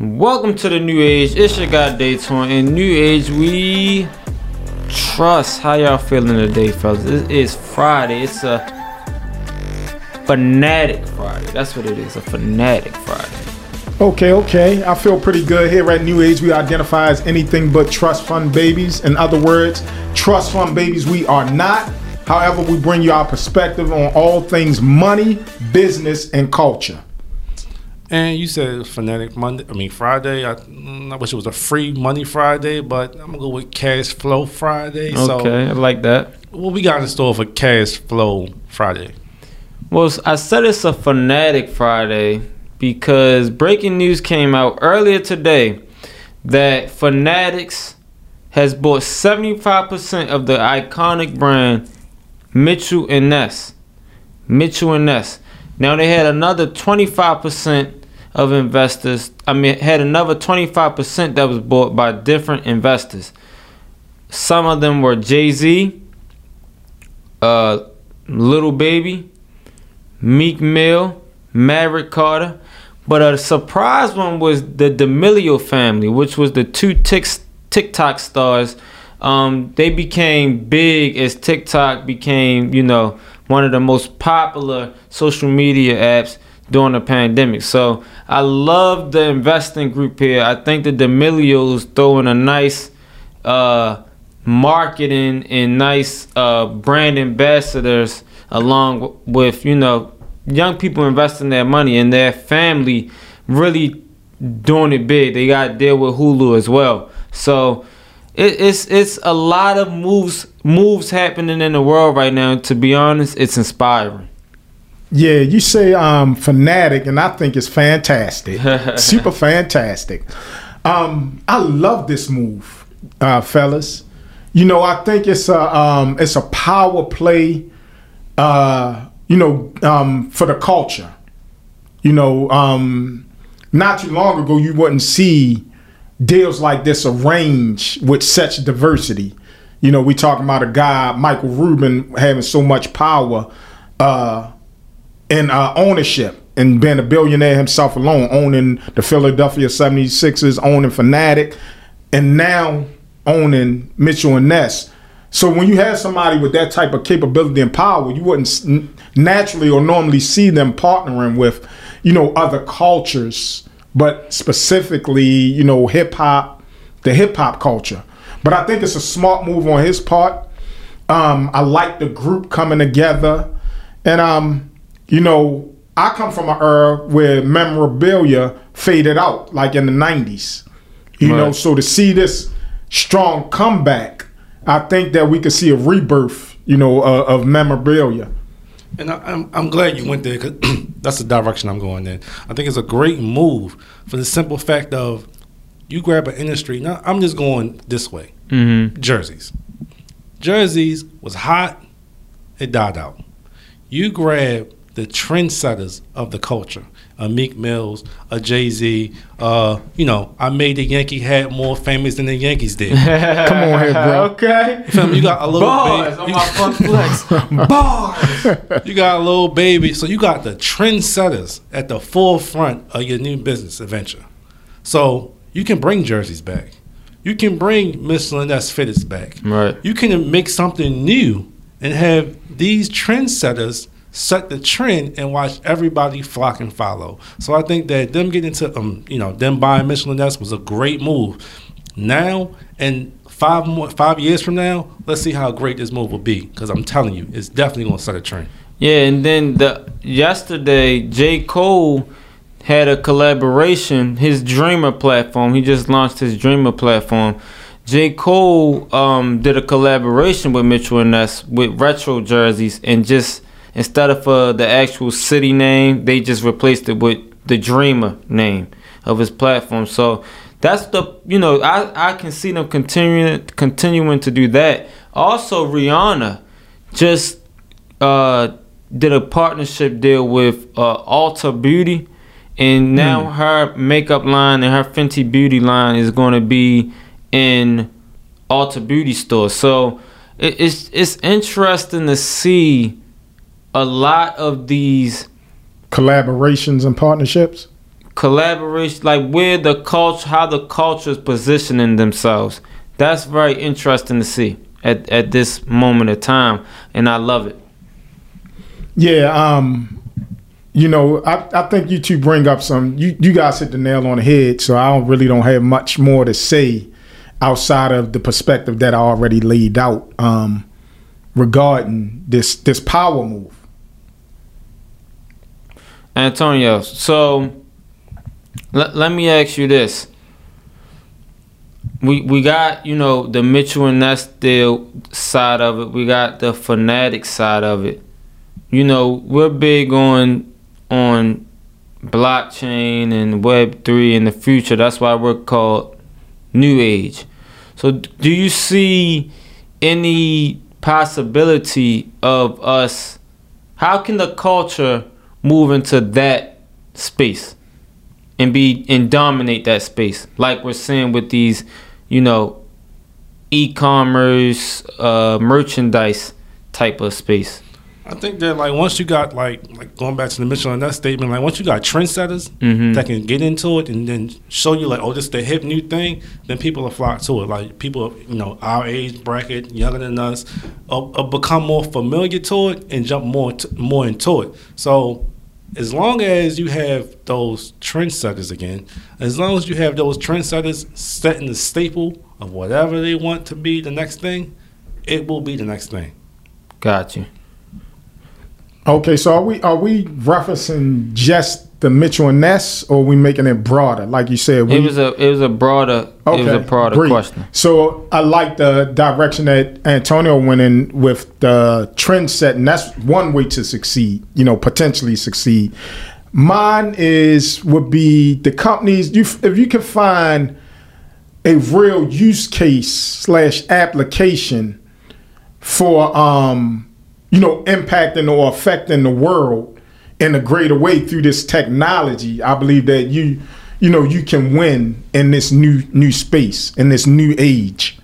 Welcome to the New Age. It's your guy Dayton. In New Age, we trust. How y'all feeling today, fellas? It is Friday. It's a fanatic Friday. That's what it is. A fanatic Friday. Okay, okay. I feel pretty good here at New Age. We identify as anything but trust fund babies. In other words, trust fund babies we are not. However, we bring you our perspective on all things money, business, and culture. And you said fanatic Monday. I mean Friday. I, mm, I wish it was a free money Friday, but I'm gonna go with cash flow Friday. Okay, So I like that. what we got in store for cash flow Friday? Well, I said it's a fanatic Friday because breaking news came out earlier today that Fanatics has bought 75% of the iconic brand Mitchell and Ness. Mitchell and Ness. Now they had another 25% of investors. I mean, had another 25% that was bought by different investors. Some of them were Jay Z, uh, Lil Baby, Meek Mill, Maverick Carter. But a surprise one was the D'Amelio family, which was the two tic- TikTok stars. Um, they became big as TikTok became, you know, one of the most popular social media apps during the pandemic. So I love the investing group here. I think the D'Amelios throwing a nice uh, marketing and nice uh, brand ambassadors along with you know young people investing their money and their family really doing it big. They got to deal with Hulu as well. So it, it's it's a lot of moves moves happening in the world right now. To be honest, it's inspiring. Yeah, you say um fanatic, and I think it's fantastic. Super fantastic. Um, I love this move, uh, fellas. You know, I think it's a um it's a power play uh, you know, um, for the culture. You know, um, not too long ago, you wouldn't see deals like this arranged with such diversity. You know, we talking about a guy, Michael Rubin, having so much power uh, and uh, ownership and being a billionaire himself alone, owning the Philadelphia 76ers, owning Fanatic, and now owning Mitchell and Ness. So when you have somebody with that type of capability and power, you wouldn't naturally or normally see them partnering with, you know, other cultures, but specifically, you know, hip hop, the hip hop culture. But I think it's a smart move on his part. Um, I like the group coming together, and um, you know, I come from an era where memorabilia faded out, like in the '90s. You know, so to see this strong comeback, I think that we could see a rebirth, you know, uh, of memorabilia. And I, I'm I'm glad you went there because that's the direction I'm going in. I think it's a great move for the simple fact of you grab an industry. Now I'm just going this way. Mm-hmm. jerseys. Jerseys was hot, it died out. You grab the trendsetters of the culture, a Meek Mills, a Jay Z. Uh, you know, I made the Yankee hat more famous than the Yankees did. Come on here, bro. Okay. You feel me? You got a little Bars on baby. my fun flex. Bars. You got a little baby. So you got the trendsetters at the forefront of your new business adventure. So you can bring jerseys back. You can bring Mitchell and Ness fitteds back. Right. You can make something new and have these trendsetters set the trend and watch everybody flock and follow. So I think that them getting to um, you know, them buying Mitchell and Ness was a great move. Now and five more five years from now, let's see how great this move will be. Because I'm telling you, it's definitely gonna set a trend. Yeah, and then the yesterday J. Cole had a collaboration, his Dreamer platform. He just launched his Dreamer platform. J. Cole um, did a collaboration with Mitchell and Ness with retro jerseys and just instead of uh, the actual city name, they just replaced it with the Dreamer name of his platform. So that's the you know I, I can see them continuing continuing to do that. Also, Rihanna just uh, did a partnership deal with uh, Ulta Beauty, and now her makeup line and her Fenty Beauty line is going to be in Ulta Beauty stores. So it, it's it's interesting to see a lot of these Collaborations and partnerships. collaboration, like where the culture, how the culture is positioning themselves. That's very interesting to see at, at this moment of time, and I love it. Yeah, um, you know, I, I think you two bring up some. You you guys hit the nail on the head, so I don't really don't have much more to say outside of the perspective that I already laid out um, regarding this this power move. Antonio, so let, let me ask you this. We we got, you know, the Mitchell and Ness deal side of it. We got the fanatic side of it. You know, we're big on on blockchain and web 3 in the future. That's why we're called new age. So do you see any possibility of us how can the culture move into that space and be and dominate that space like we're seeing with these you know e-commerce uh, merchandise type of space I think that like once you got like like going back to the Mitchell and that statement, like once you got trendsetters Mhm. that can get into it and then show you like, oh, this is the hip new thing, then people will flock to it. Like people, you know, our age bracket, younger than us, will, will become more familiar to it and jump more t- more into it. So as long as you have those trendsetters again, as long as you have those trendsetters setting the staple of whatever they want to be the next thing, it will be the next thing. got you Okay, so are we are we referencing just the Mitchell and Ness, or are we making it broader? Like you said, we, it was a it was a broader it was a broader question So I like the direction that Antonio went in with the trend setting. That's one way to succeed, you know, potentially succeed. Mine is would be the companies. You if you can find a real use case slash application for um you know impacting or affecting the world in a greater way through this technology i believe that you you know you can win in this new new space in this new age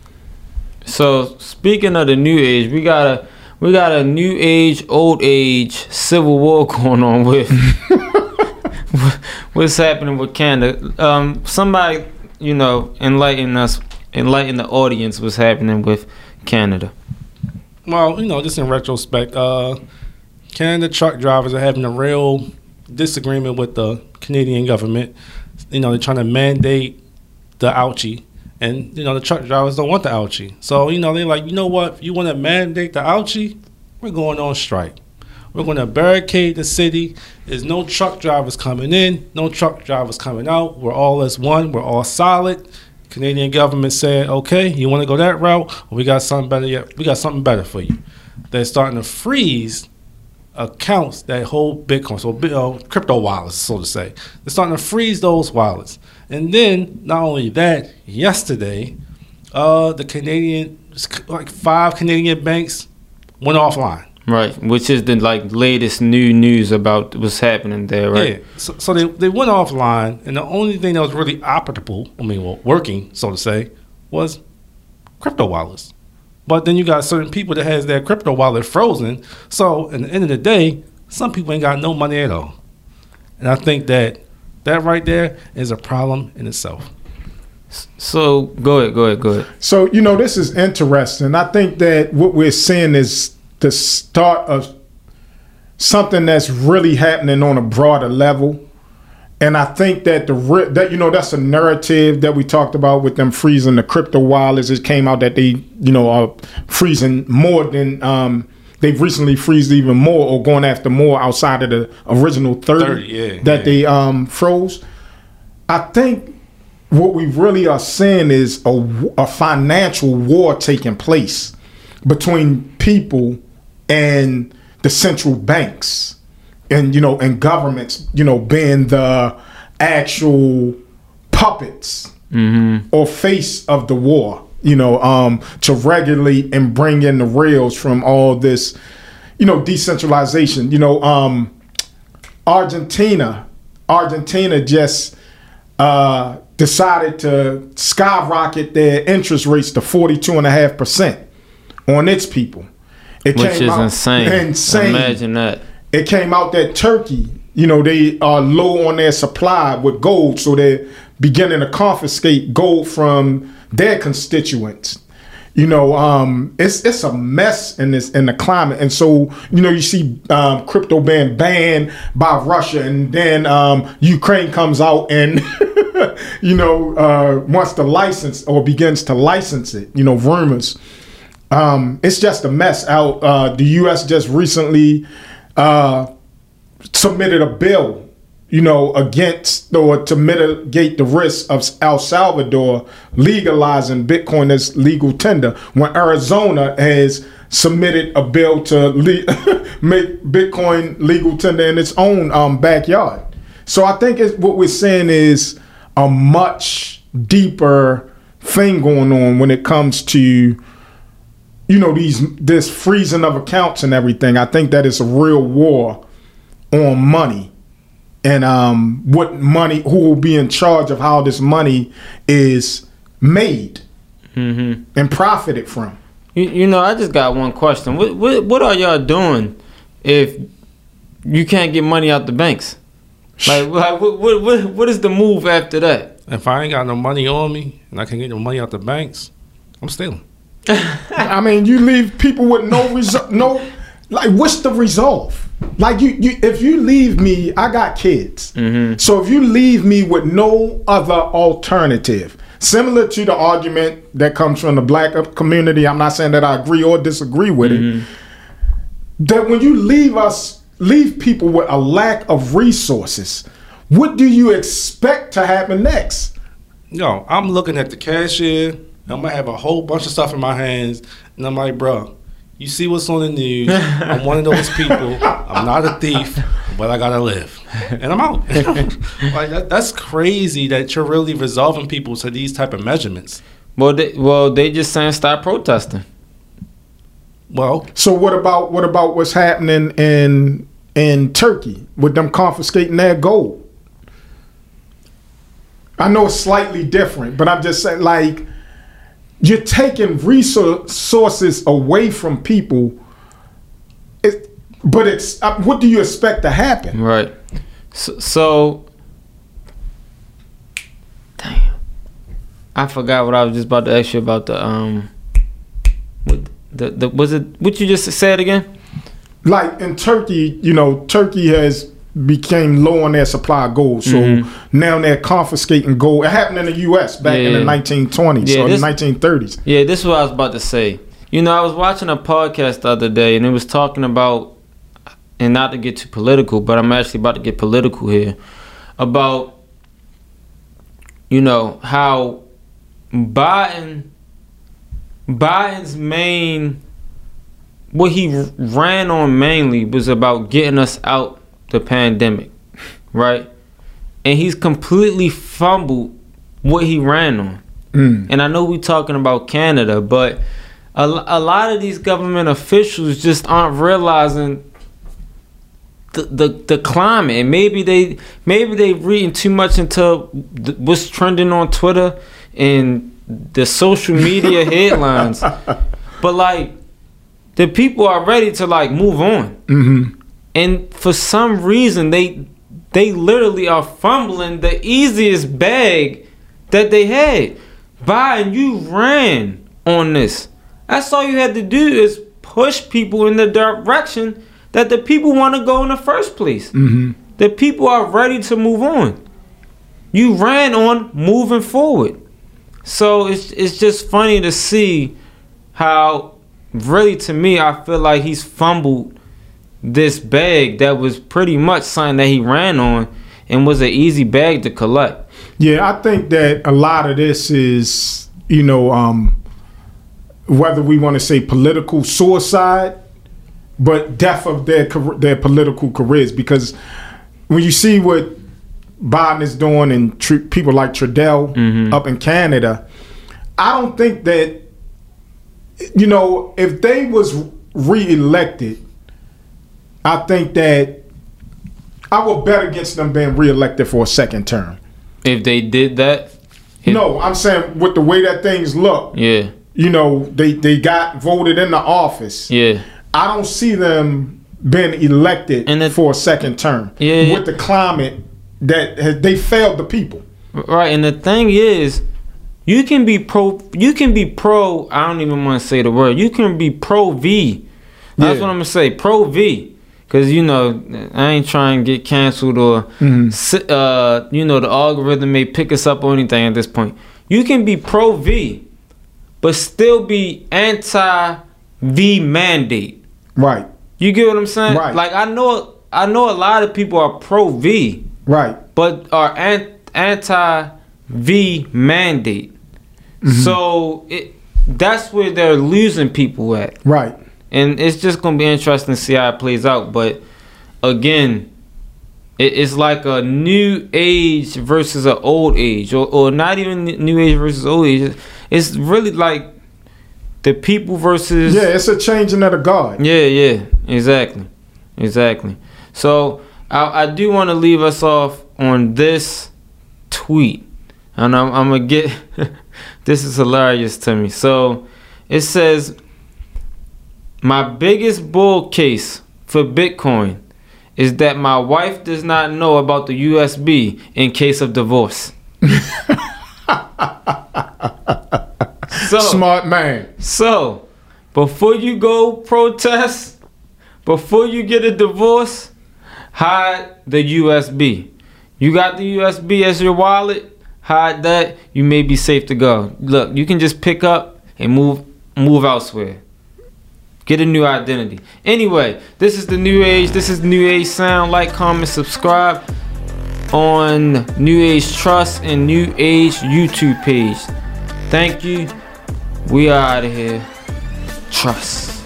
So speaking of the new age, we got a we got a new age, old age civil war going on with what's happening with Canada. Um, somebody, you know, enlighten us, enlighten the audience what's happening with Canada. Well, you know, just in retrospect, uh, Canada truck drivers are having a real disagreement with the Canadian government. You know, they're trying to mandate the ouchie, and you know the truck drivers don't want the ouchie. So you know they're like, you know what? If you want to mandate the ouchie, we're going on strike. We're going to barricade the city. There's no truck drivers coming in, no truck drivers coming out. We're all as one. We're all solid. Canadian government said, okay, you want to go that route? Well, we got something better. Yet. We got something better for you. They're starting to freeze accounts that hold Bitcoin, so uh, crypto wallets, so to say. They're starting to freeze those wallets. And then, not only that, yesterday, uh, the Canadian, like five Canadian banks went offline. Right, which is the like latest new news about what's happening there, right? Yeah. So, so they, they went offline, and the only thing that was really operable, I mean, well, working, so to say, was crypto wallets. But then you got certain people that has their crypto wallet frozen. So at the end of the day, some people ain't got no money at all. And I think that that right there is a problem in itself. So go ahead, go ahead, go ahead. So, you know, this is interesting. I think that what we're seeing is the start of something that's really happening on a broader level. And I think that the that you know that's a narrative that we talked about with them freezing the crypto wallets. It came out that they you know are freezing more than um, they've recently freezed even more or going after more outside of the original thirty, 30, yeah, that yeah. they um, froze. I think what we really are seeing is a, a financial war taking place between people and the central banks and you know and governments you know being the actual puppets or face of the war you know um to regulate and bring in the rails from all this you know decentralization you know um argentina argentina just uh decided to skyrocket their interest rates to 42.5% on its people it Which is insane. insane Imagine that. It came out that Turkey you know, they are low on their supply with gold, so they're beginning to confiscate gold from their constituents. You know, um, it's it's a mess in this in the climate, and so you know you see um, crypto being banned by Russia, and then um, Ukraine comes out and you know uh, wants to license or begins to license it. You know, rumors. Um, it's just a mess out. Uh, the U.S. just recently uh, submitted a bill, you know, against or to mitigate the risk of El Salvador legalizing Bitcoin as legal tender when Arizona has submitted a bill to le- make Bitcoin legal tender in its own um, backyard. So I think what we're seeing is a much deeper thing going on when it comes to you know these this freezing of accounts and everything. I think that it's a real war on money and um, what money, who will be in charge of how this money is made and profited from. You, you know, I just got one question. What, what what are y'all doing if you can't get money out the banks? Like, like what, what what what is the move after that? If I ain't got no money on me and I can't get no money out the banks, I'm stealing. I mean, you leave people with no result, no, like, what's the resolve? Like, you, you, if you leave me, I got kids. Mm-hmm. So if you leave me with no other alternative, similar to the argument that comes from the black community, I'm not saying that I agree or disagree with it, mm-hmm. that when you leave us, leave people with a lack of resources, what do you expect to happen next? No, I'm looking at the cashier. I'm gonna have a whole bunch of stuff in my hands, and I'm like, bro, you see what's on the news? I'm one of those people. I'm not a thief, but I gotta live, and I'm out. like that, that's crazy that you're really resolving people to these type of measurements. Well, they, well, they just saying stop protesting. Well, So what about what about what's happening in in Turkey with them confiscating their gold? I know it's slightly different, but I'm just saying like you're taking resources away from people. It, but it's uh, what do you expect to happen? Right. So, so damn. I forgot what I was just about to ask you about the um what the the was it what you just said again? Like in Turkey, you know, Turkey has became low on their supply of gold, so Mhm. now they're confiscating gold. It happened in the U.S. back in the 1920s Yeah, or this- the 1930s. Yeah, this is what I was about to say. You know, I was watching a podcast the other day and it was talking about and not to get too political, but I'm actually about to get political here about you know how Biden Biden's main what he ran on mainly was about getting us out the pandemic, right? And he's completely fumbled what he ran on. Mm. And I know we're talking about Canada, but a, a lot of these government officials just aren't realizing the, the the climate. And maybe they maybe they've reading too much into th- what's trending on Twitter and the social media headlines. But like the people are ready to like move on. hmm And for some reason they they literally are fumbling the easiest bag that they had. Biden, you ran on this. That's all you had to do is push people in the direction that the people want to go in the first place. hmm The people are ready to move on. You ran on moving forward. So it's it's just funny to see how really to me I feel like he's fumbled this bag that was pretty much something that he ran on and was an easy bag to collect. Yeah, I think that a lot of this is, you know, um, whether we want to say political suicide, but death of their their political careers. Because when you see what Biden is doing and tr- people like Trudeau Mhm. up in Canada, I don't think that, you know, if they was reelected, I think that I would bet against them being reelected for a second term. If they did that, it- No, I'm saying with the way that things look, yeah, you know, they they got voted into office. yeah, I don't see them being elected And the- for a second term. Yeah. With the climate that has, they failed the people. Right, and the thing is, you can be pro. You can be pro. I don't even want to say the word. You can be pro V. That's Yeah. what I'm gonna say. Pro V, because you know I ain't trying to get canceled or, Mhm. uh, you know the algorithm may pick us up or anything at this point. You can be pro V, but still be anti V mandate. Right. You get what I'm saying? Right. Like I know, I know a lot of people are pro V Right. but are an- anti V mandate. So it that's where they're losing people at, Right. And it's just gonna be interesting to see how it plays out. But again, it, it's like a new age versus an old age, or, or not even new age versus old age. It's really like the people versus Yeah, it's a changing of the guard. yeah, yeah, exactly, exactly. So I, I do want to leave us off on this tweet, and I'm, I'm gonna get. this is hilarious to me. So it says, "My biggest bull case for Bitcoin is that my wife does not know about the USB in case of divorce." so Smart man. so, before you go protest, before you get a divorce, hide the USB. You got the USB as your wallet, hide that. You may be safe to go. Look, you can just pick up and move move elsewhere. Get a new identity. Anyway, this is the new age. This is new age sound. Like, comment, subscribe on New Age Trust and New Age YouTube page. Thank you. We are out of here. Trust.